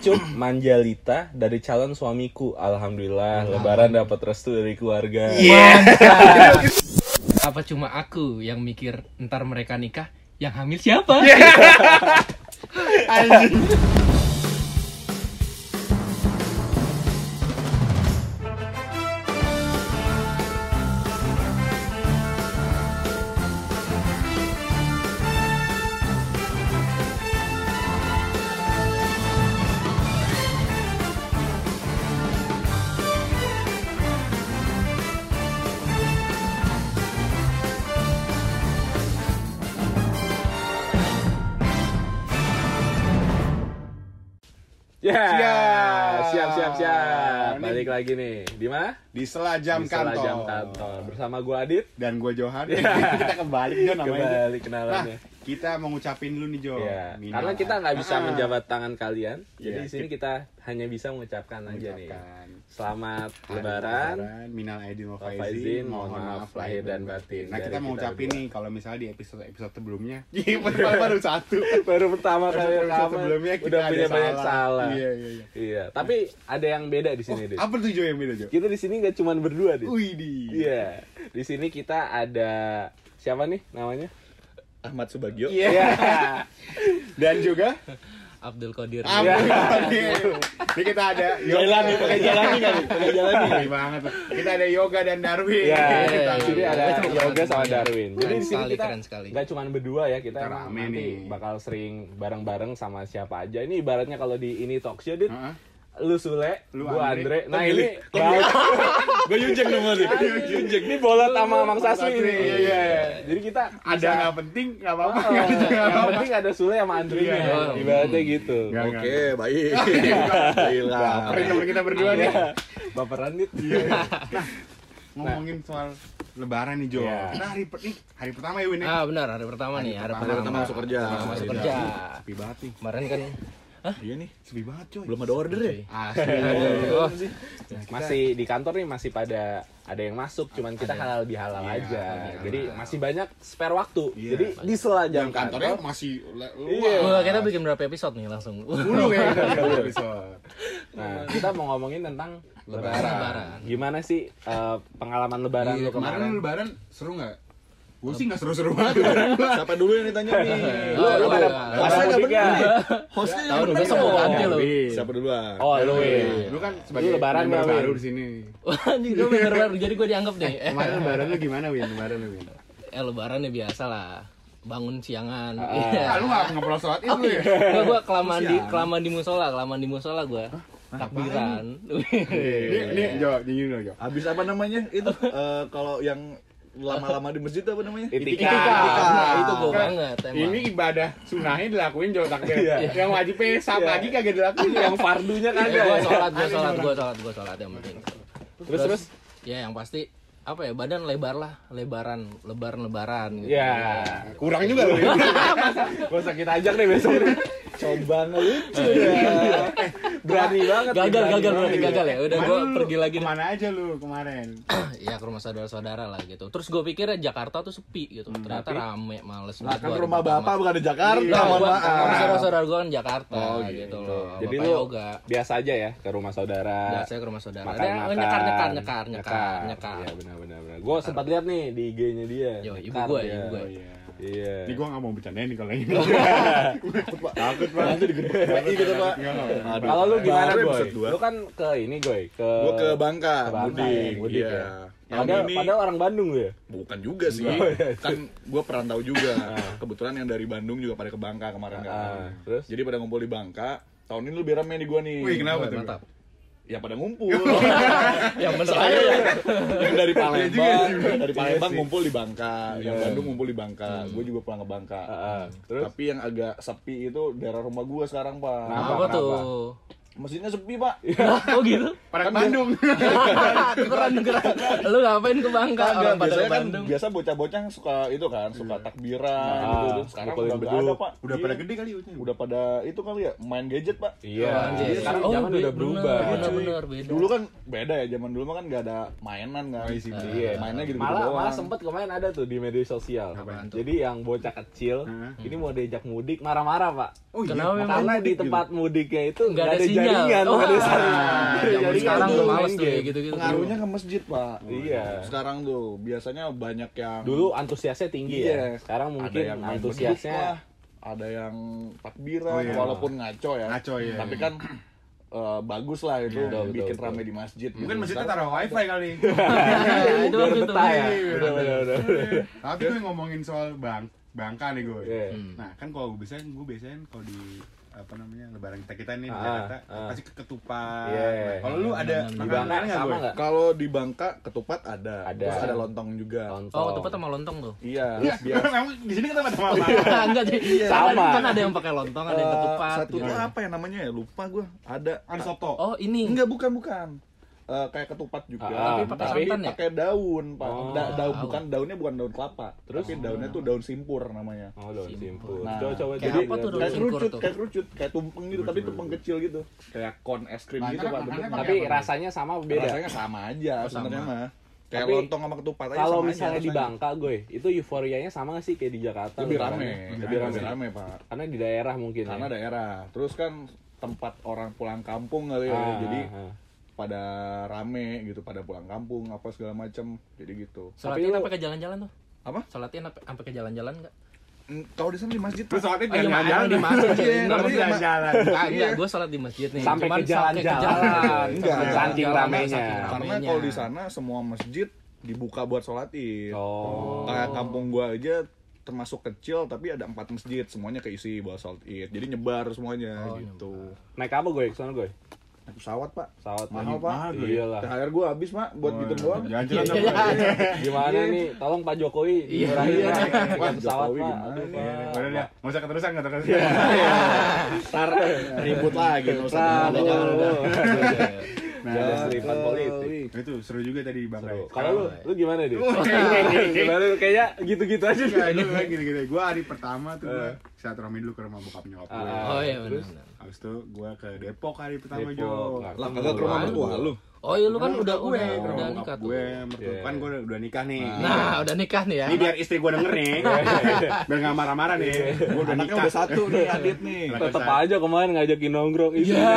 Cup Manjalita dari calon suamiku. Alhamdulillah, lebaran dapat restu dari keluarga. Apa cuma aku yang mikir ntar mereka nikah, yang hamil siapa? Ya, lagi nih. Di mana? di selajam Di Setelah kantor. kantor. Bersama gua Adit. Dan gue Johan. Ya. kita kembali Jo namanya. Kembali Nah, kenalannya. Kita mau ngucapin dulu nih Jo. Ya, Minal- karena kita nggak bisa Ah, menjabat tangan kalian. Jadi Iya, di sini kita hanya bisa mengucapkan aja nih. mengucapkan Selamat hari lebaran. Minal aidin wal faizin. mohon maaf lahir dan batin Nah, kita mau ngucapin nih kalau misalnya di episode-episode sebelumnya. Iya, baru, baru satu. Baru pertama kali rekaman sebelumnya kita udah ada punya banyak salah. salah. Iya, iya, iya. Iya, tapi ada yang beda di sini, Dit. Apa tuh Jo yang beda Jo? Kita di sini nggak cuma berdua, Dit. Wih. Iya. Di sini kita ada siapa nih namanya? Ahmad Subagio. Iya. Dan juga Abdul Qadir. Ampun. Ini kita ada Jalan nih, pakai jalan nih kali, pakai jalan nih. Banget. Kita ada Yoga dan Darwin. Iya, Kita di sini ada Keren Yoga sama. Darwin. Jadi di sini kita keren sekali. nggak cuma berdua ya, kita emang rame nanti nih. bakal sering bareng-bareng sama siapa aja. Ini ibaratnya kalau di ini talk show, Dit, Heeh. Lu Sule, Lu gua Andre. Andre. Nah, ini Gue Yujek nama nih. Yujek ini bola sama Mang Saswi ini. iya, iya. Jadi kita Ada bisa- nggak penting nggak apa-apa. Oh, yang apa-apa. penting ada Sule sama Andre Iya, nih. iya. Ibaratnya gitu. Nggak, nggak. Oke, baik. Baiklah. Baperin kita berdua nih. Iya. Baperan Dit. Ngomongin soal Lebaran nih Jo. Iya. Nah hari per- nih, hari pertama ya Win ya. Ah benar, hari pertama nih, hari pertama. pertama. Hari pertama masuk kerja. Masuk Iya. kerja. Sepi banget nih. Kemarin kan Iya nih, Sepi banget coy. belum ada order ya? Asli. oh, masih di kantor nih masih pada ada yang masuk cuman kita halal bihalal Iya, aja iya. jadi masih banyak spare waktu Iya. jadi di sela jam kantornya kantor masih Iya. Wah, kita bikin berapa episode nih langsung? Dulu ya kita bikin episode. nah kita mau ngomongin tentang lebaran, Lebaran. gimana sih eh, pengalaman lebaran Iya, lu kemarin Lebaran seru nggak? Gue sih nggak seru-seru banget. Siapa dulu yang ditanya nih? lu Oh, lu lu Hostnya nggak mudik ya? bener. Hostnya Tahun yang udah bener semua dong. ganti lo. Siapa duluan? oh lu. Lu kan sebagai Lu lebaran Win? baru di sini. Wah, anjing gue bener baru jadi gue dianggap deh. Eh, Kemarin lebaran lu gimana Win? Lebaran lu Win? eh lebaran ya biasa lah. Bangun siangan. Ah. Iya. Ah, lu nggak nggak sholat itu ya? Enggak gua kelamaan di kelamaan di musola, kelamaan di musola gua. Takbiran. Nih, nih Jo. Habis apa namanya? Itu eh, kalau yang lama-lama di masjid apa namanya? Itikaf. Nah, itu gua Kan, banget emang. Ini ibadah sunahnya dilakuin Jo takbir. Iya. Yang wajibnya saat Iya. lagi kagak dilakuin. yang fardunya Eh, kagak gua ya? sholat, gua sholat, gua sholat, gua sholat yang penting. terus terus Ya yang pasti apa ya badan lebar lah, lebaran, lebaran lebaran gitu. ya Kurang juga. Win. gua usah kita ajak deh besok coba ngelucu ya berani banget Gagal, berani gagal berarti banget. gagal ya. Udah lu pergi lagi. Ke mana aja lu kemarin? ya ke rumah saudara-saudara lah gitu. Terus gue pikir Jakarta tuh sepi gitu. Ternyata tapi- rame, males. Nah, kan rumah bapak bukan di Jakarta, Iya, Nah, mohon gua, maaf. sama saudara-saudara gue kan Jakarta Oh, gitu gitu. loh. jadi lu yoga. biasa aja ya ke rumah saudara Biasanya ke rumah saudara. makan Ada makan nyekar, nyekar, nyekar, nyekar, nyekar. iya benar benar benar gue sempat lihat nih di IG-nya dia Yo, ibu Nyekar gua, dia. ibu gua. Iya. Ini gua nggak mau bercandain nih kalau ini. Takut Pak. Nanti digedein gitu, Pak. Kalau lu gimana boy lu kan ke ini gue ke Gua ke Bangka, ke Bangka, mudik. Iya. ya. Yang Padahal, ini padahal orang Bandung ya bukan juga sih. Oh, iya. Kan gua perantau juga. Kebetulan yang dari Bandung juga pada ke Bangka kemarin Ah, kan. terus? Jadi pada ngumpul di Bangka. Tahun ini lebih rame nih gua nih. Wih, kenapa tuh? Mantap. Ya pada ngumpul. Yang bener Saya aja. yang, yang dari Iya Palembang, juga dari Palembang ngumpul di Bangka, yang Iya. Bandung ngumpul di Bangka, gue juga pulang ke Bangka. Ah. terus Tapi yang agak sepi itu daerah rumah gue sekarang pak. Kenapa? Apa tuh? Mesinnya sepi pak. Oh gitu? Pada ke Bandung. keren keren. Lu ngapain ke Bangka? Kagak, pada biasanya kan Bandung. biasa bocah-bocah yang suka itu kan, suka takbiran Ah, gitu. Sekarang udah nggak beduk. ada pak. Udah Iya. pada gede kali udah. Udah pada itu kali ya, main gadget pak. iya Oh, anjir. sekarang Oh, zaman udah berubah Bener, cuy. bener, beda. Dulu kan beda ya, zaman dulu mah kan nggak ada mainan kan. Oh, isi. Iya, Mainnya gitu malah doang. malah sempet kemarin ada tuh di media sosial. Jadi yang bocah kecil ini mau diajak mudik marah-marah pak. Oh iya. Kenapa emang? Karena di tempat mudiknya itu Nggak ada ada sinyal. jaringan, Oh. nggak ada jaringan. Ah, ada jaringan sekarang main males tuh kayak gitu-gitu. Pengaruhnya ke masjid, Pak. Iya. Sekarang tuh biasanya banyak yang Dulu antusiasnya tinggi Iya. ya. Sekarang ada mungkin yang main antusiasnya ada yang takbiran Oh, iya. walaupun ngaco ya. Ngaco, iya, Tapi iya. kan eh, bagus lah itu Betul, betul, bikin betul. rame di masjid. Mungkin gitu. masjidnya taruh wifi kali. itu tuh. betah ya. Iya. Tapi gue ngomongin soal bang, bangka nih gue. Iya. Hmm. Nah kan kalau biasanya gue biasanya kalau di apa namanya lebaran kita kita nih di Ah, Jakarta ah. pasti ke ketupat. Iya. Nah, Kalau lu ada Di Di makanan Bangka nggak sama gue? Kalau di Bangka ketupat ada, Ada. terus ada lontong juga. Lontong. Oh, ketupat sama lontong tuh. Iya, Iya, biasa. di sini kita sama apa? Enggak sih. Sama. Kan ada yang pakai lontong, ada yang Eh, ketupat. satu gitu. tuh apa ya namanya ya? Lupa gue. Ada. Ada soto. Oh, ini. Enggak, bukan, bukan. Eh, kayak ketupat juga. Ah, Tapi pakai tapi santan ya? pakai daun, Pak. Oh, Da- daun tahu. bukan daunnya bukan daun kelapa, Terus? tapi daunnya tuh daun simpur namanya. Oh, daun simpur. Nah, coba coba kayak jadi apa tuh daun Kayak simpur kerucut, tuh? kayak kerucut, kayak tumpeng gitu, tapi tumpeng kecil gitu. Kayak kon es krim gitu, Pak. Tapi rasanya sama beda. Rasanya sama aja Oh, sebenarnya sama. mah. Kayak Tapi lontong sama ketupat aja Kalau sama aja misalnya di. Bangka gue, itu euforianya sama gak sih kayak di Jakarta? lebih lebarannya? rame, Lebih rame. lebih rame, Pak. Karena di daerah mungkin Karena ya. daerah. Terus kan tempat orang pulang kampung kali ya. Ah, Jadi ah, ah. Pada rame gitu, pada pulang kampung apa segala macam. Jadi gitu. Sholatin lu- apa ke jalan-jalan tuh? Apa? Sholatin apa sampai ke jalan-jalan enggak? Mm, Kalau di sana di masjid, Pak. sholatnya Oh, iya, emang di jalan. masjid. Iya, Terus jalan-jalan. Enggak, Iya. gue sholat di masjid nih. Sampai Cuman ke jalan-jalan. Enggak. Saking ramenya. Karena kalau di sana semua masjid dibuka buat sholat id. Oh. Kayak kampung gua aja termasuk kecil tapi ada empat masjid semuanya keisi buat sholat id. Jadi nyebar semuanya Oh, gitu. Naik apa gue? Ke sana gue? Pesawat pak. Pesawat. Mahal pak. mahal gue. Iyalah. THR gua habis pak buat gitu doang. Jangan Iya, jalan iya, iya. Gimana nih? Tolong Pak Jokowi Iya, dimurahin iya. Pak. Pesawat Pak. gimana? Pak. Udah ya, nggak usah keterusan, nggak terusan. Ntar ribut lagi nggak usah. Nah, Udah, jangan, udah. Ada selipan politik. Itu seru juga tadi Bang Seru. Ray. Kalau lu, lu gimana deh? Gimana? Kayaknya gitu-gitu aja. Enggak, gini-gini. Gue hari pertama tuh gue Eh. silaturahmi dulu ke rumah bokap nyokap gue. Ah, Oh iya Terus? benar. Habis itu gue ke Depok hari pertama Depok. Jo. Nah, Lah kagak ke rumah mertua lu. Oh iya lu kan udah gue, udah nikah tuh. Gue, mertua Iya. kan gue udah, udah nikah nih. Nah, udah nikah nih ya. Ini biar istri gue denger nih. biar gak marah-marah nih. Gue udah nikah. udah satu nih Adit nih. Saya. aja kemarin ngajakin nongkrong Iya. istrinya.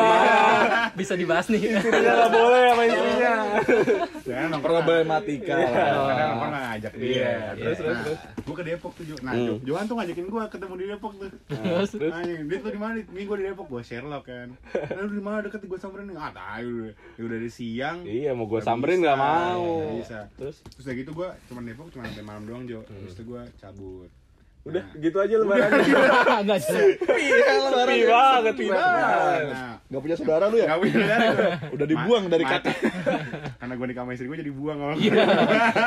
Bisa dibahas nih. Istrinya nggak boleh sama istrinya. Jangan nongkrong. Problematika. Kadang nongkrong nggak ngajak dia. Iya, terus, terus, Nah, terus. Gue ke Depok tuh. Nah, Hmm. Jo- Johan tuh ngajakin gue ketemu di Depok tuh. Terus Terus? Anjing, dia tuh di mana? Nih gue di Depok, gue Sherlock kan. Lalu di mana deket gue samperin nih? Ah, tahu. Ya udah dari siang. Iya, mau gue Nggak samperin nggak mau. nggak bisa. Terus? Terus udah gitu gue cuma Depok cuma sampai malam doang Jo. Terus itu gue cabut. Udah, Nah, gitu aja lebaran. enggak jelas. Iya lebaran. Sepi banget, sepi Sepi banget. Nah, Gak punya saudara lu ya? Gak punya saudara. Udah dibuang dari kakak. Karena gue nikah sama istri gue jadi buang kalau Iya.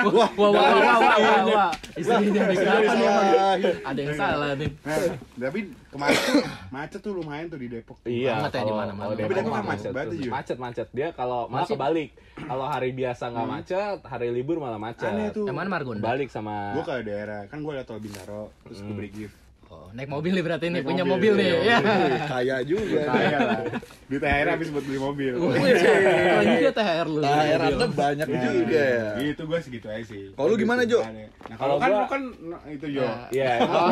Wah, wah, wah, wah, wah, wah. Istrinya kenapa nih? Ada yang salah nih. Nah, tapi kemarin macet tuh lumayan tuh di Depok. Iya, Banget ya di kalau- mana-mana. kalau Tapi Depok kan macet macet, banget juga. macet macet dia kalau malah kebalik. Kalau hari biasa nggak macet, hari libur malah macet. Aneh tuh. Yang mana Margonda? Balik sama Gue ke daerah, kan gue ada tol Bintaro, terus gue beri gift. Oh, naik mobil nih berarti nih, Naik punya mobil, mobil nih. iya. Ya. Kaya juga. Kaya lah. Duit THR habis buat beli mobil. Juga THR lu. THR Anda banyak Ya, juga ya. Gitu gue segitu aja sih. Kalau lu gimana, Jo? Nah, Kalau kan gua- lu kan no, itu Jo. Nah. Iya, Oh.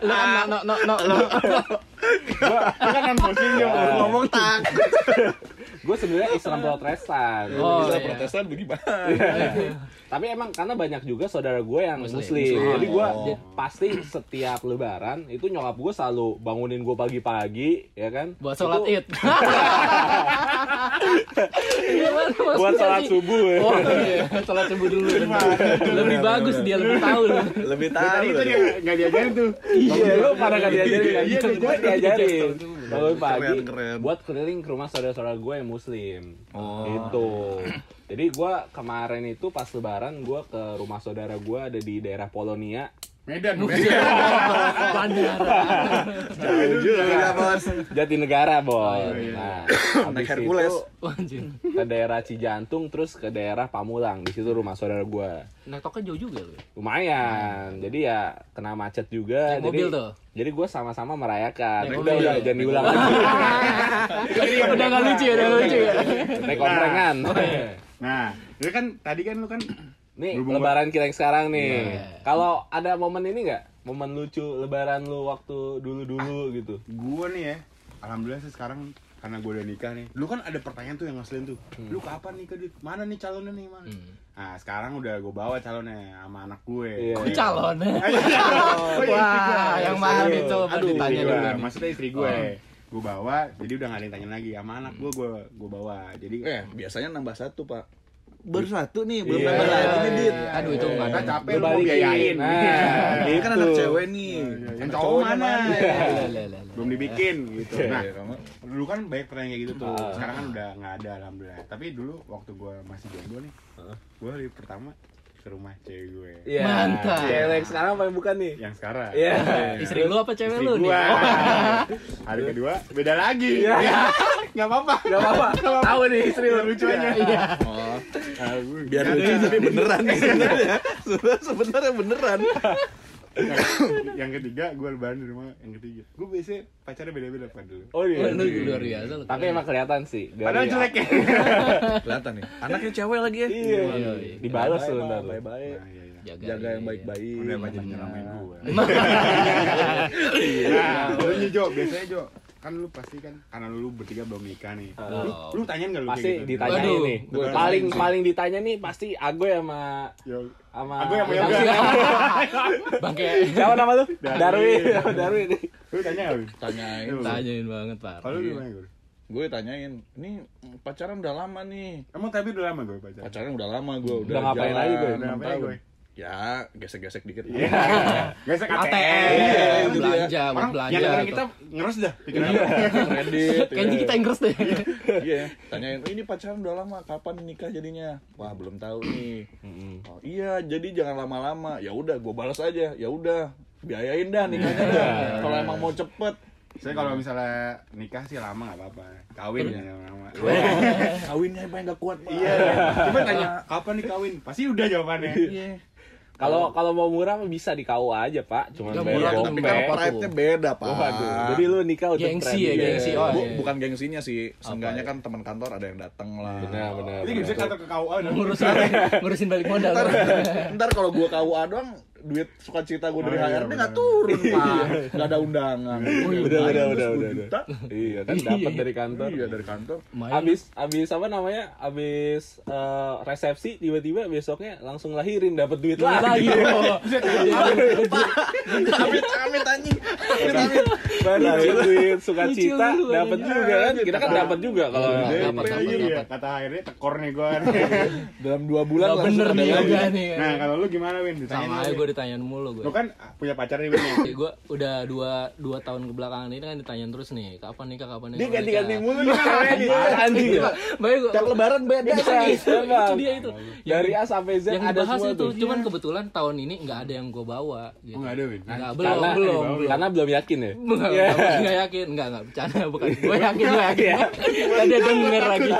Lu kan no no no no. Lu kan non muslim Jo. Ngomong tak. gue sebenarnya Islam Protestan. Oh, Bisa iya. protestan bagaimana? Tapi emang karena banyak juga saudara gue yang Muslim. muslim, Muslim. jadi gue Oh. pasti setiap Lebaran itu nyokap gue selalu bangunin gue pagi-pagi, ya kan? Buat sholat Itu id. Buat sholat subuh. ya. Oh iya, sholat subuh dulu. bener. Lebih bagus dia lebih tahu lu. Lebih Tadi tahu. itu dia nggak diajarin tuh. Iya, lu pada gak diajarin kan? Iya, Gue diajarin. Bangun pagi, buat keliling ke rumah saudara-saudara gue yang muslim. Oh. Itu. Jadi gue kemarin itu pas lebaran gue ke rumah saudara gue ada di daerah Polonia. Medan, Iya. Medan. Bandara. Jauh juga bos. Jatinegara, Bos. Oh, iya. Nah, Naik Hercules. ke daerah Cijantung terus ke daerah Pamulang. Di situ rumah saudara gue. Naik toknya jauh juga lu. Lumayan. Jadi ya kena macet juga. Naik mobil jadi, tuh? Jadi gue sama-sama merayakan. Naik Udah, mobil. udah, jangan diulang lagi. Udah nggak lucu ya, udah lucu ya. Naik komprengan. Nah, itu kan tadi kan lu kan Nih, Berhubung lebaran kita yang sekarang nih. Iya. Kalau ada momen ini nggak? momen lucu lebaran lu waktu dulu-dulu gitu Gue nih ya, alhamdulillah sih sekarang karena gue udah nikah nih. Dulu kan ada pertanyaan tuh yang ngeselin tuh. Lu kapan nikah, Dit? Mana nih calonnya nih, mana? Hmm. Nah, sekarang udah gue bawa calonnya sama anak gue. Iya. Kok calon? Oh, iya, istri gue. Wah, yang mana itu? Aduh, ditanya istri dulu. Maksudnya istri gue. Gue bawa, jadi udah gak ada yang tanya lagi. Sama anak gue, gue, gue bawa. Jadi Eh, biasanya nambah satu, Pak. Baru satu nih, belum Iya. nambah lagi nih, Dit. Aduh, itu enggak ada. capek Lu mau biayain. Nah, Ini kan anak cewek nih. Yang cowok mana? Belum dibikin gitu. Nah, Iya, dulu kan banyak pertanyaan kayak gitu tuh. Ah. Sekarang kan udah nggak ada alhamdulillah. Tapi dulu waktu gue masih jomblo nih, gue hari pertama ke rumah cewek gue. Iya. Mantap. Cewek yang sekarang apa yang bukan nih? Yang sekarang. Iya. Istri lu apa cewek Istri lu nih? gua. Oh. Hari kedua beda lagi. Iya. Nggak apa-apa. Gak apa-apa. Tahu nih istri lu. Lucu aja. Iya. Oh, biar Nggak lucu ada. tapi beneran nih sebenarnya. Beneran. yang, yang ketiga gue lebaran di rumah yang ketiga gue biasanya pacarnya beda-beda pak dulu Oh iya. lu luar biasa. Tapi emang kelihatan sih. dari- padahal jelek ya Kelihatan nih. Anaknya cewek lagi ya. Iya. Iya, iya. Dibalas ntar. Nah, iya, iya. Jaga, Jaga yang iya, baik-baik. udah banyak ngomongnya. nyelamain gue Iya. nah lu nih Jo biasanya Jo kan lu pasti kan karena lu bertiga belum nikah nih Oh. lu, lu tanyain gak lu Pasti gitu? ditanyain Waduh. nih. Gua paling sih. paling ditanya nih pasti Agoy sama Yo, sama Aku yang yoga. Bangke. Siapa nama lu? Darwin. Darwin. Lu tanya gak lu? Tanyain. Tanyain banget, Pak. kalau lu Iya. gimana gue Gue tanyain, ini pacaran udah lama nih. emang tapi udah lama gue pacaran Pacaran udah lama gue udah, Udah ngapain jalan lagi, gue? Udah enam ngapain, tahun. gue? Ya, gesek-gesek dikit. Iya. Gesek ATM. ATM. Iya, itu dia. belanja, Orang belanja. yang gitu. kita ngeres dah pikiran Kredit. Kayaknya kita Inggris deh. Iya, tanyain, "Oh, ini pacaran udah lama, kapan nikah jadinya? Wah, belum tahu nih. Oh, iya, jadi jangan lama-lama. Ya udah, gue balas aja. Ya udah, biayain dah nikahnya dah. Kalau emang mau cepet. Saya kalau misalnya nikah sih lama gak apa-apa Kawin ya lama Kawinnya apa yang gak kuat? Iya Coba tanya kapan nih kawin Pasti udah jawabannya Iya. Kalau kalau mau murah mah bisa di KUA aja, Pak. Cuma bayar murah. Tapi kan pride-nya beda, Pak. Waduh. Jadi lu nikah untuk Gengsi ya, gengsi. Oh, Bu- iya. bukan gengsinya sih, seenggaknya kan teman kantor ada yang datang lah. Benar, benar. Ini gak bisa kantor ke KUA udah Ngurusin ngurusin balik modal. Ntar, ntar kalau gua KUA doang, duit sukacita gua dari Oh, iya, HRD nggak turun, Pak. Nggak ada undangan. Udah, udah, udah, udah, 10 udah. juta. Iya, kan dapat dari kantor. Iya, dari kantor. Main. Abis abis apa namanya? Abis eh, resepsi tiba-tiba besoknya langsung lahirin dapat duit lagi. lagi. Amit, amit anjing. Dapat duit sukacita, Lucu lu, dapat juga kan? Kita kan dapat juga kalau Iya, dapat, Iya. Kata akhirnya tekor nih gue Dalam dua bulan langsung bener ada nih lagi. juga nih. Nah kalau lu gimana Win? Sama aja gue ditanyain mulu gue. Lu kan punya pacar nih Win ya? gue udah dua dua tahun kebelakangan ini kan ditanyain terus nih kapan nikah kapan nikah Dia kapan ganti-ganti mulu nih nih. Anjing ya. Baik gue Tiap lebaran beda Iya, itu, itu dia itu. Dari A sampai Z yang ada semua itu, tuh. cuman kebetulan tahun ini nggak ada yang gue bawa. Gitu. Oh nggak ada Win? Nggak, belum, Karena belum, belum. karena belum yakin ya. Nggak, Iya. nggak, nggak yakin, nggak, nggak bercanda, bukan. Gue yakin, gue yakin. Tadi ada denger lagi.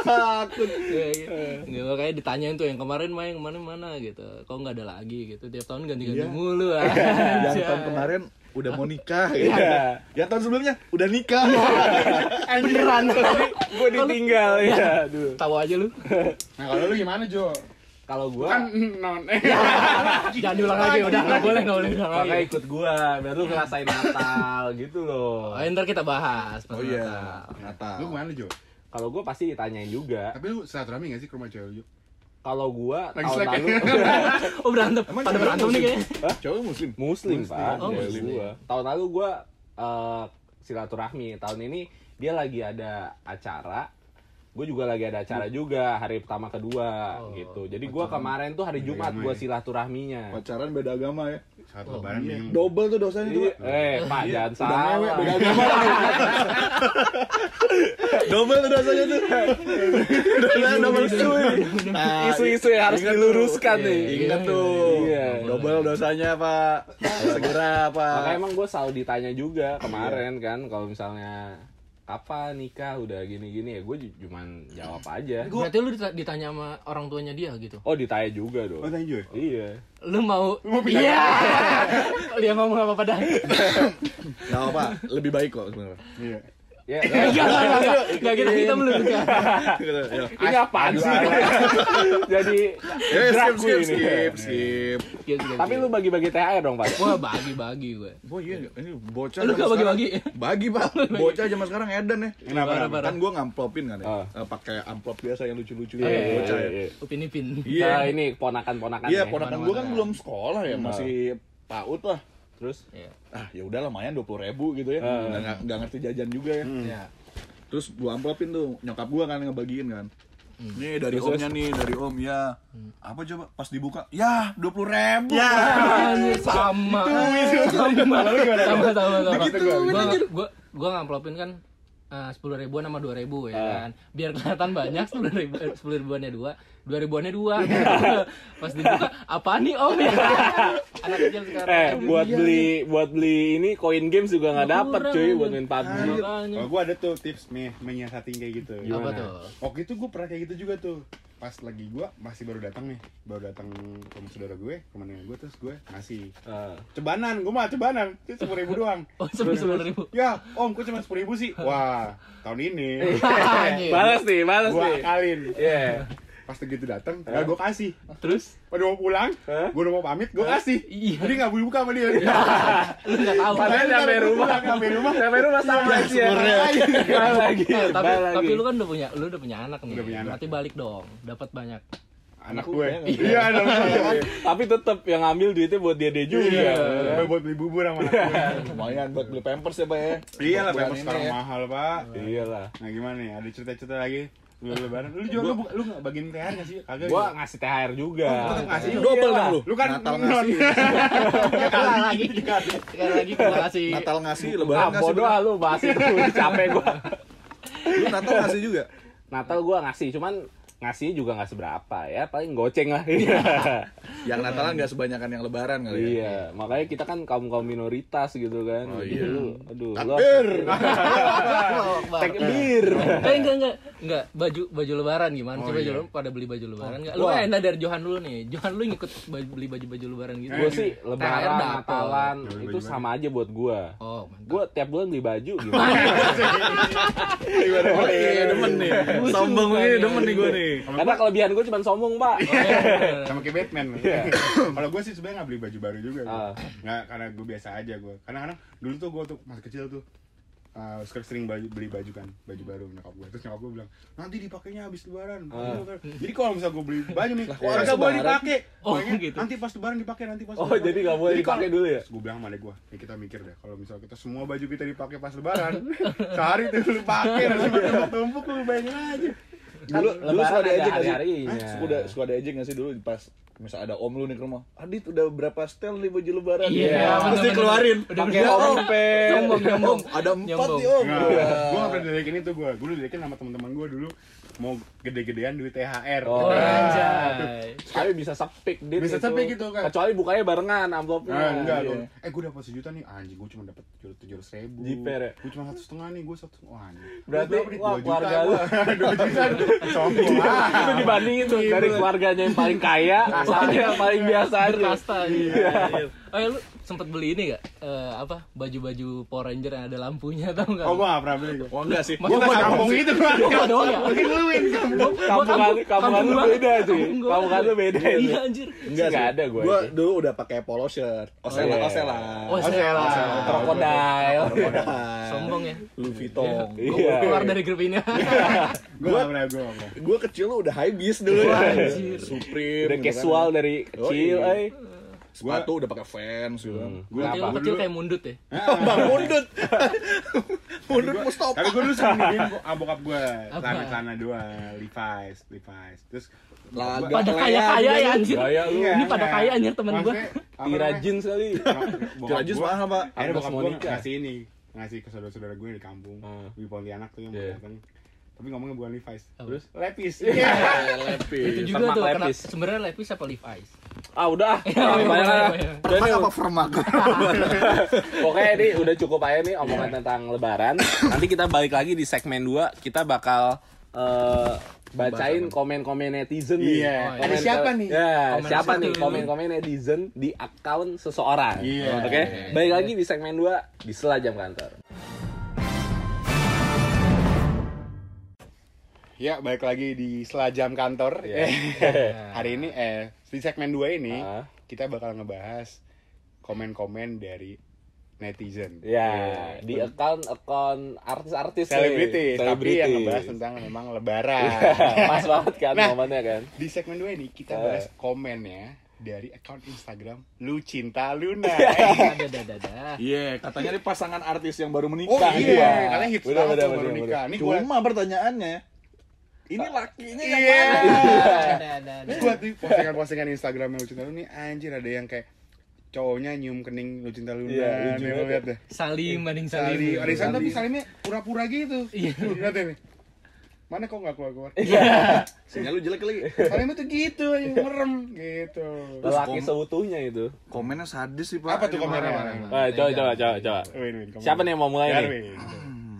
Takut. Iya, iya. Nggak, makanya ditanyain tuh yang kemarin main ke mana mana gitu. Kok nggak ada lagi gitu. Tiap tahun ganti-ganti Iya. mulu. Yang aja. tahun kemarin udah mau nikah gitu. Iya. Yang tahun sebelumnya udah nikah. beneran. Gue ditinggal ya. Aduh. Tahu aja lu. Nah kalau lu gimana Jo? Kalau gua Kan non eh Jangan diulang lagi, udah nggak boleh, nggak boleh makanya ikut gua biar lu ngerasain Natal gitu loh. Oh, ntar kita bahas. pas Oh iya, Natal. Natal. Lu gimana Jo? Kalau gua pasti ditanyain juga. Tapi lu silaturahmi gak sih ke rumah cewek lu? Kalau gua Lagi tahun slack ya? lalu Oh berantem, Emang pada berantem nih muslim? kayaknya. Cowok muslim. Muslim, Pak. Oh, Muslim. gua. Tahun lalu gua eh, silaturahmi. Tahun ini dia lagi ada acara. Gue juga lagi ada acara juga hari pertama kedua Oh, gitu. Jadi gua kemarin tuh hari Jumat gua ya? silaturahminya. Pacaran beda agama ya. Saat Oh, lebaran Iya. Double tuh dosanya tuh. Iya, Pak. eh, Pak, Iya, jangan salah. beda agama. Double tuh dosanya tuh. Dosanya double cuy. Nah, Isu-isu yang harus diluruskan Iya, nih. Ingat tuh. Iya. Double dosanya, Pak. Segera, Pak. Makanya emang gue selalu ditanya juga kemarin kan kalau misalnya kapan nikah udah gini-gini ya gue cuman jawab aja. Berarti lu dita- ditanya sama orang tuanya dia gitu. Oh ditanya juga dong. Oh thank you Iya. Lu mau Lu mau pindah Iya. Dia ngomong apa pada. Gak apa, lebih baik kok sebenarnya. Iya Ya, Enggak, enggak, enggak, enggak, enggak, kita, kita belum enggak. Ya. ini apaan sih? Jadi Eh, skip, draku skip, ini. skip, skip. Skip, skip, Tapi lu bagi-bagi THR dong, Pak. Wah, bagi-bagi gue. Oh iya, ini bocah. Lu zaman gak bagi-bagi? Bagi, Pak. Bocah zaman sekarang edan ya. Kenapa? Kan gua ngamplopin kan ya. Ah. Eh, pakai amplop biasa yang lucu-lucu Iya, iya, bocah ya. iya. Upin Ipin. Iya. Nah, ini ponakan-ponakan Iya, ya. ponakan gua kan belum sekolah ya, masih PAUD lah. Terus Iya. Ah, ya udah lumayan 20 ribu gitu ya. Ah. Nggak, nggak ngerti jajan juga ya. Iya. Terus gua amplopin tuh, nyokap gua kan ngebagiin kan. Nih dari Terus, omnya nih, dari om ya. Apa coba pas dibuka? Ya, 20 ribu. Ya. Anjir, sama. Sama. Sama, sama, sama. Gua, gua, gua ngamplopin kan sepuluh ribuan sama dua ribu ya Ah. kan biar kelihatan banyak sepuluh ribu sepuluh ribuannya dua dua ribuannya dua pas dibuka apa nih om ya anak kecil sekarang Eh, buat iya beli buat beli ini koin games juga nggak dapet cuy anjir. buat main PUBG. nih. Kalau gue ada tuh tips nih menyiasati kayak gitu. apa Gimana? tuh Waktu itu gue pernah kayak gitu juga tuh. Pas lagi gue masih baru datang nih, baru datang ke rumah saudara gue, ke mana gue terus gue ngasih Eh, cebanan, gue mah cebanan, itu sepuluh ribu doang. oh sepuluh sepuluh ribu Ya, om, kok cuma sepuluh ribu sih? Wah, tahun ini balas nih, balas gue nih. akalin. Iya. Pas begitu datang, ya gue kasih. terus Pada mau pulang, gue udah mau pamit, gue kasih. Iya. Jadi nggak boleh buka sama dia. lu nggak tahu Padahal sampai rumah. sampai rumah. Sampai rumah sama aja. Balik lagi. Tapi balik lagi. tapi lu kan udah punya lu udah punya anak nih Udah punya anak. berarti balik dong dapat banyak Anak gue. nggak Iya, anak gue. Tapi tetep yang ngambil duitnya buat dia dia juga. Iya, gue buat beli bubur sama anak gue. Lumayan buat beli pampers ya, Pak ya. Iya lah, pampers sekarang ya. mahal, Pak. Iyalah. Nah gimana nih? Ada cerita-cerita lagi? Lu lebaran. Lu juga lu, lu nggak bagiin THR nggak sih? Kagak. Gua ya? ngasih THR juga. Oh, ngasih. Iya Double lah. dong lu. Lu kan Natal ngasih. Sekali lagi. sekali lagi gua kasih Natal ngasih, Ah, lebaran ngasih. bodoh ah lu bahas itu capek gua. Lu Natal ngasih juga. Natal gua ngasih, cuman ngasih juga nggak seberapa ya, paling goceng lah. Yang Natalan nggak sebanyakan yang lebaran kali ya. iya, makanya kita kan kaum kaum minoritas gitu kan. Oh, iya. lu, aduh, lu Takbir. Beer. Eh enggak enggak enggak baju baju lebaran gimana sih Oh, baju iya. lebaran pada beli baju lebaran enggak? Lu Wah. kan enak dari Johan dulu nih. Johan lu ngikut baju- beli baju-baju lebaran gitu. Gua sih lebaran. Natalan Ya, itu baju sama aja buat gua. Oh, mantap. Gua tiap bulan beli baju gimana? Oh iya, demen nih. Sombong ini demen nih gue nih. Karena kelebihan gua cuma sombong, Pak. Sama kayak Batman. Kalau gue sih sebenarnya nggak beli baju baru juga. Ah. Nggak, karena gue biasa aja gue. Kadang-kadang dulu tuh gue tuh masih kecil tuh. Uh, sering baju, beli baju kan baju baru nyokap gue terus nyokap gue bilang nanti dipakainya habis lebaran Ah. jadi kalau misalnya gue beli baju nih habis kagak boleh lebaran? dipakai Oh, Pokoknya gitu. nanti pas lebaran dipakai nanti pas Oh, lebaran. jadi nggak boleh kalau- dipakai dulu ya? Gue bilang sama adek gue nih kita mikir deh kalau misalnya kita semua baju kita dipakai pas lebaran sehari tuh lu pakai nanti tumpuk lu bayangin aja Dulu dulu Lebaran suka ada diejek nggak sih? hari-harinya. Hah? Suka suka diejek nggak sih dulu pas misal ada om lu nih ke rumah. Adit udah berapa setel nih baju lebaran? Iya, Terus dia bener-bener. keluarin. Udah Pakai om pen. Sombong. Om, ada empat Nyombong. nih om. Nah, gue gak pernah diledekin itu gue Gue diledekin sama teman-teman gue dulu Mau gede-gedean duit THR Oh, anjay. Sekali bisa sepik dit Bisa itu. sepik gitu kan. Kecuali bukanya barengan amplopnya. Nah, enggak, Iya. gua, eh gue dapat sejuta nih, anjing gue cuma dapat tujuh ratus ribu. Jiper ya? Gue cuma satu setengah nih, gue satu wah anjing. Berarti, wah, keluarga gua. dua juta, sombong. Itu dibandingin tuh dari keluarganya yang paling kaya sama yang paling biasa aja. Berkasta gitu. Oh ya lu sempet beli ini gak? Eh, apa? Baju-baju Power Ranger yang ada lampunya tau gak? Oh gue gak pernah beli gue. Oh enggak sih. Gue gak kampung itu gue. Gua doang ya? Mungkin lu win kampung. Kampungan kampungan lu beda cuy. Kampung gua. Lu beda itu. Iya anjir. Enggak sih. Ada gua Gua itu. dulu udah pakai polo shirt. Osela. Osela. Oh, Oh, saya Krokodil. Sombong ya. Louis Vuitton. Iya. Gua keluar dari grup ini. Gue gak pernah, gue. Gue kecil lu udah high beast dulu ya. Anjir. Supreme. Udah gitu kan. casual dari kecil, iya. eh. Sepatu udah pakai Vans gitu. Hmm. Gue Berarti lu apa? kecil Dulu- kayak mundut ya? Bang Mundut. Mundut Mustafa. Tapi gue dulu sering beliin ah, bokap gue Apa? celana-celana dua, Levi's, Levi's. Terus Laga Pada Lea kaya-kaya juga ya anjir. Gaya lu. Iya, Ini pada iya. kaya anjir temen gua. Maksudnya, apa Tira namanya? jeans kali. Bokap Tira jeans gua- mahal, Pak. Agnes bokap gue Monica. ngasih ini ngasih ke saudara-saudara gue di kampung Hmm. di Pontianak tuh yang Iya. mau datang tapi ngomongnya bukan Levi's Terus? Lepis Iya, Itu Lepis. juga Permak tuh kenapa Levi's. sebenarnya Levi's apa Levi's? Ah udah, ah. Iya, iya, iya. Udah nih, apa Permak? Pokoknya ini udah cukup aja nih omongan tentang lebaran. Nanti kita balik lagi di segmen 2, kita bakal eh, bacain komen-komen netizen nih. Iya. Komen- Ada siapa nih? Ya, Komen siapa nih komen-komen netizen di akun seseorang. Iya. Oke. Balik lagi di segmen 2 di Sela Jam Kantor. Ya, balik lagi di setelah jam kantor. Iya. Eh, Hari ini eh di segmen 2 ini Ah. kita bakal ngebahas komen-komen dari netizen. Ya, di account-account artis-artis nih. selebritis, tapi yang ngebahas tentang memang lebaran. Pas banget kan Nah. momennya kan. di segmen 2 ini kita Eh. bahas komennya dari account Instagram Lu Cinta Luna. Ada ada ada ada. Iya, katanya ini pasangan artis yang baru oh menikah. iya, Iya. katanya hits banget baru bener, nikah. Ini gua Cuma pertanyaannya, ini lakinya yang Iya. mana? Ada ada ada. Gua tuh postingan-postingan Instagramnya Lu Cinta Luna nih anjir ada yang kayak cowoknya nyium kening Lu Cinta Luna. Iya, banget. lu lihat deh. Salim banding Salim. salim. Ada yang salim tapi salimnya pura-pura gitu. Iya. Lihat nih. Mana kok nggak keluar-keluar? Sinyal lu jelek lagi. Salimnya tuh gitu, yang merem gitu. Lelaki kom- seutuhnya itu. Komennya sadis sih, Pak. Apa tuh komennya? Wah, coba coba coba coba. Siapa nih yang mau mulai nih?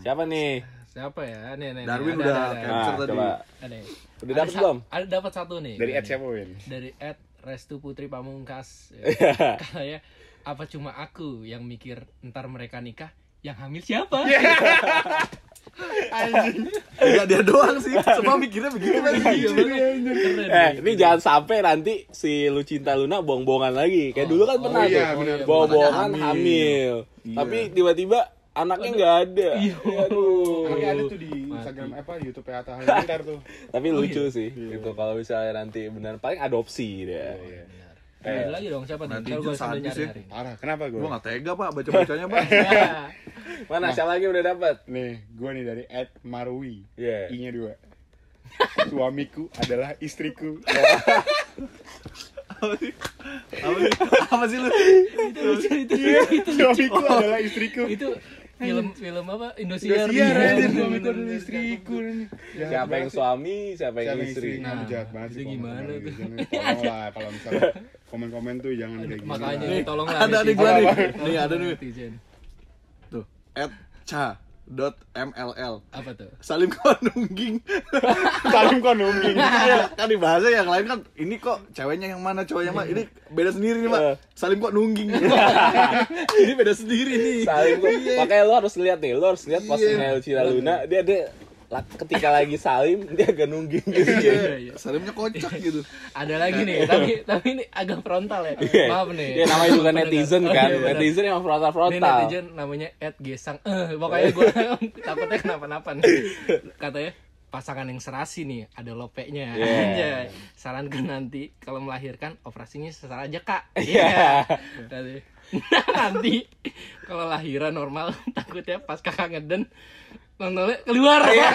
Siapa nih? Siapa ya? Nih nih. nih. Darwin Ada, udah ada, ada. kayak- Nah, tadi. coba. Ada. Udah sa- belum? Ada dapat satu nih. Dari Ed siapa Win? Dari Ed Restu Putri Pamungkas. Iya. Kayak apa cuma aku yang mikir ntar mereka nikah yang hamil siapa? Enggak dia doang sih. Semua mikirnya begitu. Iya. Keren. Eh, ini jangan sampai nanti si lu cinta Luna bohong-bohongan lagi. Kayak dulu kan Oh, pernah iya, tuh. Bohong-bohongan hamil. hamil. Iya. Tapi tiba-tiba anaknya nggak ada. Iya. Aduh. Anaknya ada tuh di Instagram apa YouTube Atta Halilintar tuh. Tapi Oh, lucu iya. sih. Itu kalau misalnya nanti benar paling adopsi dia. Iya. Ada lagi dong siapa nih? Nanti Jun sambil ya. nyari-nyari. Parah, kenapa gue? Gua enggak tega, Pak, baca-bacanya, Pak. Ya. Mana siapa lagi udah dapat? Nih, gue nih dari Ed Marwi. Iya. I-nya dua. Suamiku adalah istriku. Apa sih? Apa sih lu? Itu lucu itu. Itu Suamiku adalah istriku. itu film film apa Indosiar. Indosiar Iya, aja bener, suamiku adalah istriku. Siapa yang suami, siapa yang istri? Nah, Nah, jahat banget itu sih gimana komen-komen tuh? netizen. Tolong lah kalau misalnya komen-komen tuh jangan kayak gini. Makanya lah. tolonglah Ada nih gua nih. Nih ada nih. Netizen. Tuh, at cha dot mll Apa tuh? salim konungging Salim kok numbing. kan di bahasa yang lain kan ini kok ceweknya yang mana cowoknya mana ini beda sendiri nih pak salim kok nungging ini beda sendiri nih Saling kok. Makanya lo harus lihat nih, lo harus lihat Iya. postingan Lucina Luna, dia ada la- ketika lagi salim dia agak nungging gitu. Iya, iya. salimnya kocak gitu Ada lagi nih, tapi tapi ini agak frontal ya. Iya. Maaf nih. Ya namanya juga netizen Oh, kan. iya, bener. netizen yang Ini frontal-frontal. netizen namanya Ed Gesang. Eh, pokoknya gue takutnya kenapa-napa nih. Katanya pasangan yang serasi nih ada lopeknya Yeah. Anjay. sarankan nanti kalau melahirkan operasinya sesar aja kak iya Nanti- nanti kalau lahiran normal takutnya pas kakak ngeden nontonnya keluar. Iya.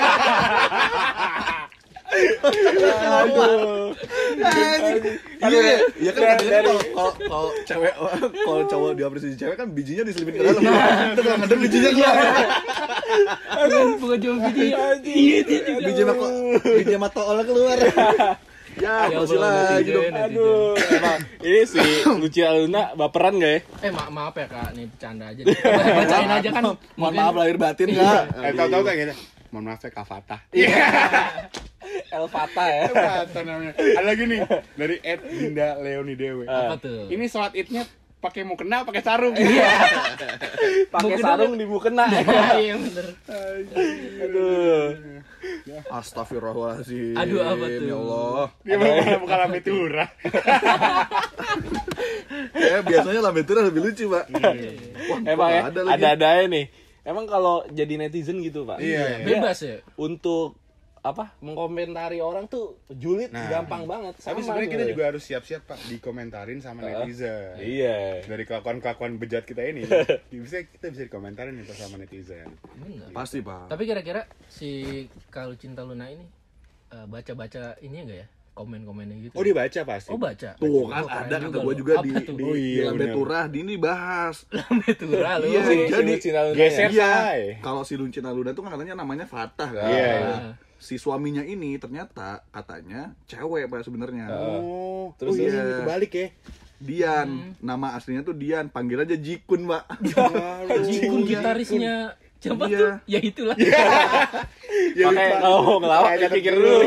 Iya kan katanya kalau kalau kalau cewek kalau cowok dioperasi cewek kan bijinya diselipin ke dalam. Terus kalau ngedem bijinya keluar. Bukan bukan cuma video iya itu juga biji mako biji matool keluar ya Ya masih Allah, lagi dong netizen. Aduh, emang ini si Lucina Luna baperan gak ya? eh ma maaf ya kak nih bercanda aja bacain aja kan mohon mungkin- maaf lahir batin kak Eh, tau-tau kayak gitu. Mohon maaf ya Kak Fatah. El Fatah ya. Fatah namanya. Ada lagi nih dari Ed Dinda Leoni Dewe. apa tuh Ini sholat idnya pakai mukena pakai sarung. Pakai sarung di mukena. iya bener Aduh. Astagfirullahaladzim Aduh, apa tuh? Ya Allah Dia mau buka lambe turah. Kayak biasanya lambe turah lebih lucu pak Wah, Emang ya, ada ada-ada aja nih. Emang kalau jadi netizen gitu, Pak. Iya. Dia bebas ya Untuk apa? Mengkomentari orang tuh julid Nah. gampang banget. Tapi sebenarnya kita juga harus siap-siap Pak dikomentarin sama netizen. Iya. Dari kelakuan-kelakuan bejat kita ini, bisa kita bisa dikomentarin nih sama netizen. bener Pasti pak tapi kira-kira si kalau cinta Luna ini eh, baca-baca ini enggak ya komen-komennya gitu Oh dia baca pasti. oh baca Tuh kan Oh, ada kata gue juga di, di, Oh, iya, di lambe turah di ini bahas Lambe turah lu Iya, Si- si jadi Lucina Luna geser. ya? Iya, kalau si Luncina Luna tuh kan katanya namanya Fatah kan. Iya, iya. Si suaminya ini ternyata katanya cewek pak sebenarnya. Oh, Terus terus oh, iya, iya. kebalik ya. Dian, nama aslinya tuh Dian, panggil aja Jikun pak. Jikun Iya. gitarisnya siapa Iya. tuh ya itulah Ya, Pakai mau ngelawak pikir dulu.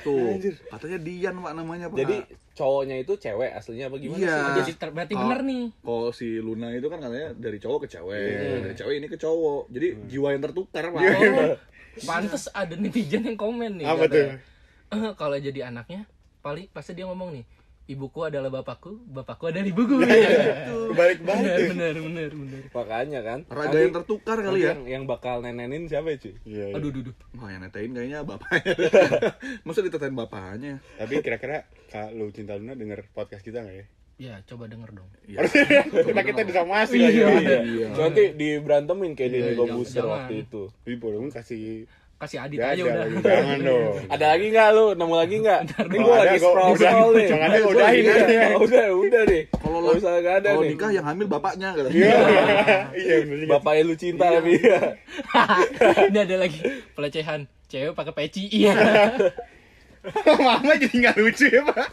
Tuh, katanya Dian pak namanya pak. Jadi cowoknya itu cewek aslinya apa gimana Iya. sih? jadi ter- berarti bener nih Kalau si Luna itu kan katanya dari cowok ke cewek, Iya. dari cewek ini ke cowok. Jadi jiwa yang tertukar pak. oh Pantes ada netizen yang komen nih. Apa katanya. "Eh, kalau jadi anaknya, paling pasti dia ngomong nih, ibuku adalah bapakku, bapakku adalah ibuku. Gitu. Kebalik banget bener, ya. bener, bener, bener. Makanya kan. Raga yang tertukar kali ya. Yang, yang bakal nenenin siapa ya, cuy? Iya, iya. Aduh, aduh, aduh. Wah yang netain kayaknya bapaknya. Masa ditetain bapaknya? Tapi kira-kira Kak lu Cinta Luna denger podcast kita nggak ya? Ya, coba denger dong. Iya. kita kita disomasi lagi. Iya. Iya. Iya. Nanti diberantemin kayak Iya, iya, Kobuser jangan. waktu itu. Jadi boleh kasih Kasih Adit Gak aja ada udah. lagi. Jangan dong. Ada lagi nggak lu? Nemu lagi nggak? Ini Kalau gue ada, lagi gua- scroll udah- scroll nih. jangan ada, Gua udahin aja. Udah, udah deh. Kalau Kalau lah- misalnya nggak ada Kalau nih. nikah yang hamil bapaknya. Iya. Iya. Bapaknya lu cinta tapi ya. Ini ada lagi pelecehan. Cewek pakai peci. Iya. Mama jadi nggak lucu ya pak.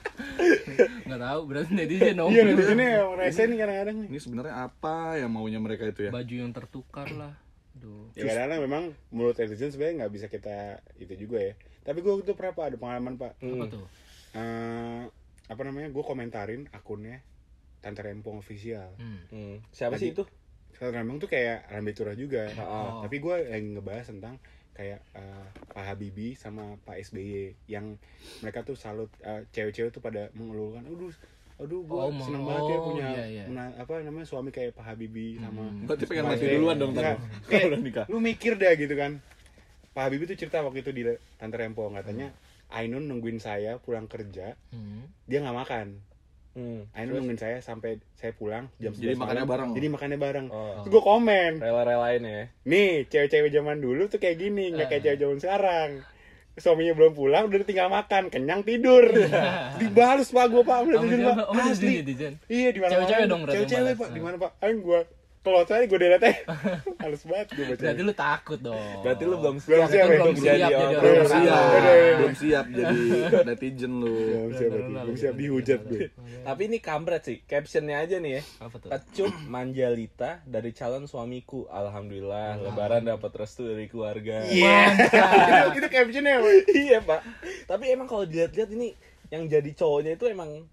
Nggak tahu, berarti netizen dong. Iya netizennya yang rese nih kadang-kadang nih. Ini sebenarnya apa yang maunya mereka itu ya? Baju yang tertukar lah. Duh. Ya kadang-kadang memang menurut netizen sebenarnya nggak bisa kita itu juga ya. Tapi gue tuh pernah pak ada pengalaman pak. Apa tuh? Eh, apa namanya? Gue komentarin akunnya Tante Rempong official. Hmm. Hmm. Siapa Lagi- sih itu? Tante Rempong tuh kayak Rambe Turah juga. Oh. Tapi gue yang ngebahas tentang kayak eh, Pak Habibie sama Pak SBY yang mereka tuh salut eh, cewek-cewek tuh pada mengeluhkan, aduh, aduh gue Oh, seneng banget ya oh, punya iya, iya. mena- apa namanya suami kayak Pak Habibie sama Berarti pengen mati duluan dong tadi. Kayak, Udah nikah. lu mikir deh gitu kan Pak Habibie tuh cerita waktu itu di Tante Rempong katanya Ainun nungguin saya pulang kerja Hmm. dia nggak makan Hmm. Ainun nungguin saya sampai saya pulang jam Jadi 11 makannya malam. bareng. jadi makannya bareng Oh. terus gue komen Rela-relain ya. nih cewek-cewek zaman dulu tuh kayak gini nggak kayak Eh. cewek zaman sekarang suaminya belum pulang udah tinggal makan kenyang tidur. Dibalus pak gue pak udah tidur pak. Oh, asli. iya di mana Cewek-cewek dong cewek-cewek pak di mana pak? Ayo gue kalau saya gue delete aja halus banget gue baca Berarti lu takut dong. Berarti lu belum Belum siap, siap, untuk belum jadi siap jadi orang Belum Belum siap. siap, belum siap jadi netizen lu. belum siap belum siap. Dihujat gue Tapi ini kampret sih, captionnya aja nih ya. Kecup manjalita dari calon suamiku. Alhamdulillah, lebaran dapat restu dari keluarga. iya. Itu captionnya iya, Pak. Tapi emang kalau dilihat-lihat ini yang jadi cowoknya itu emang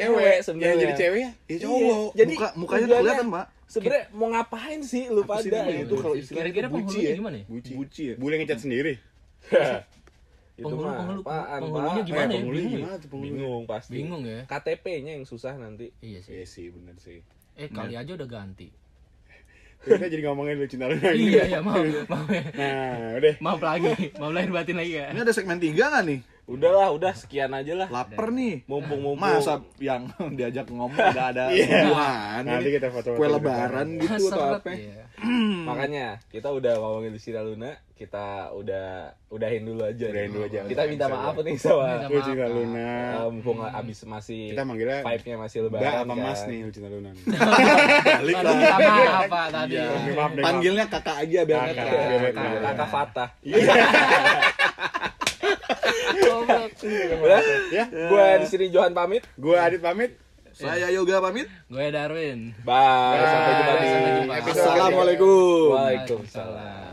cewek sebenarnya. yang jadi cewek ya Iya. cowok Jadi Muka, mukanya tujuannya kelihatan, Pak. Sebenarnya mau ngapain sih lu Apa sih pada gitu itu kalau istilahnya Kira-kira buci penghulunya ya? gimana ya? buci Buci ya? boleh ngecat sendiri itu Penghulu- mah penghulu- apaan, penghulunya gimana ya? penghulu Bingung ya? gimana tuh penghulu Bingung pasti. Bingung ya? KTP-nya yang susah nanti. Iya sih. iya sih bener sih Eh kali aja udah ganti. kita jadi ngomongin lu cinta lagi iya iya maaf maaf ya. nah udah Maaf lagi, maaf lahir batin lagi ya. Ini ada segmen tiga nggak nih? Udahlah, udah sekian aja lah. Laper nih. Mumpung-mumpung. Masa yang diajak ngomong udah ada Iya. hubungan. nanti kita foto Kue lebaran gitu atau apa? iya. Makanya kita udah ngomongin Lucy Luna, kita udah udahin dulu aja. Udahin nih. dulu aja. Kita minta maaf ya. nih sama Minta lu maaf, cinta Kak. Luna eh, mumpung abis masih kita manggilnya vibe-nya masih Mbak lebaran sama kan. Mas nih lu cinta Luna minta maaf Pak tadi. Iya. Panggilnya kakak aja biar Kakak. kakak. Fatah. Goblok. Udah? ya Gue di sini Johan pamit. gue Adit pamit Saya Yoga pamit. Gue Darwin. Bye. Bye. Sampai jumpa di. Episode Assalamualaikum. Waalaikumsalam.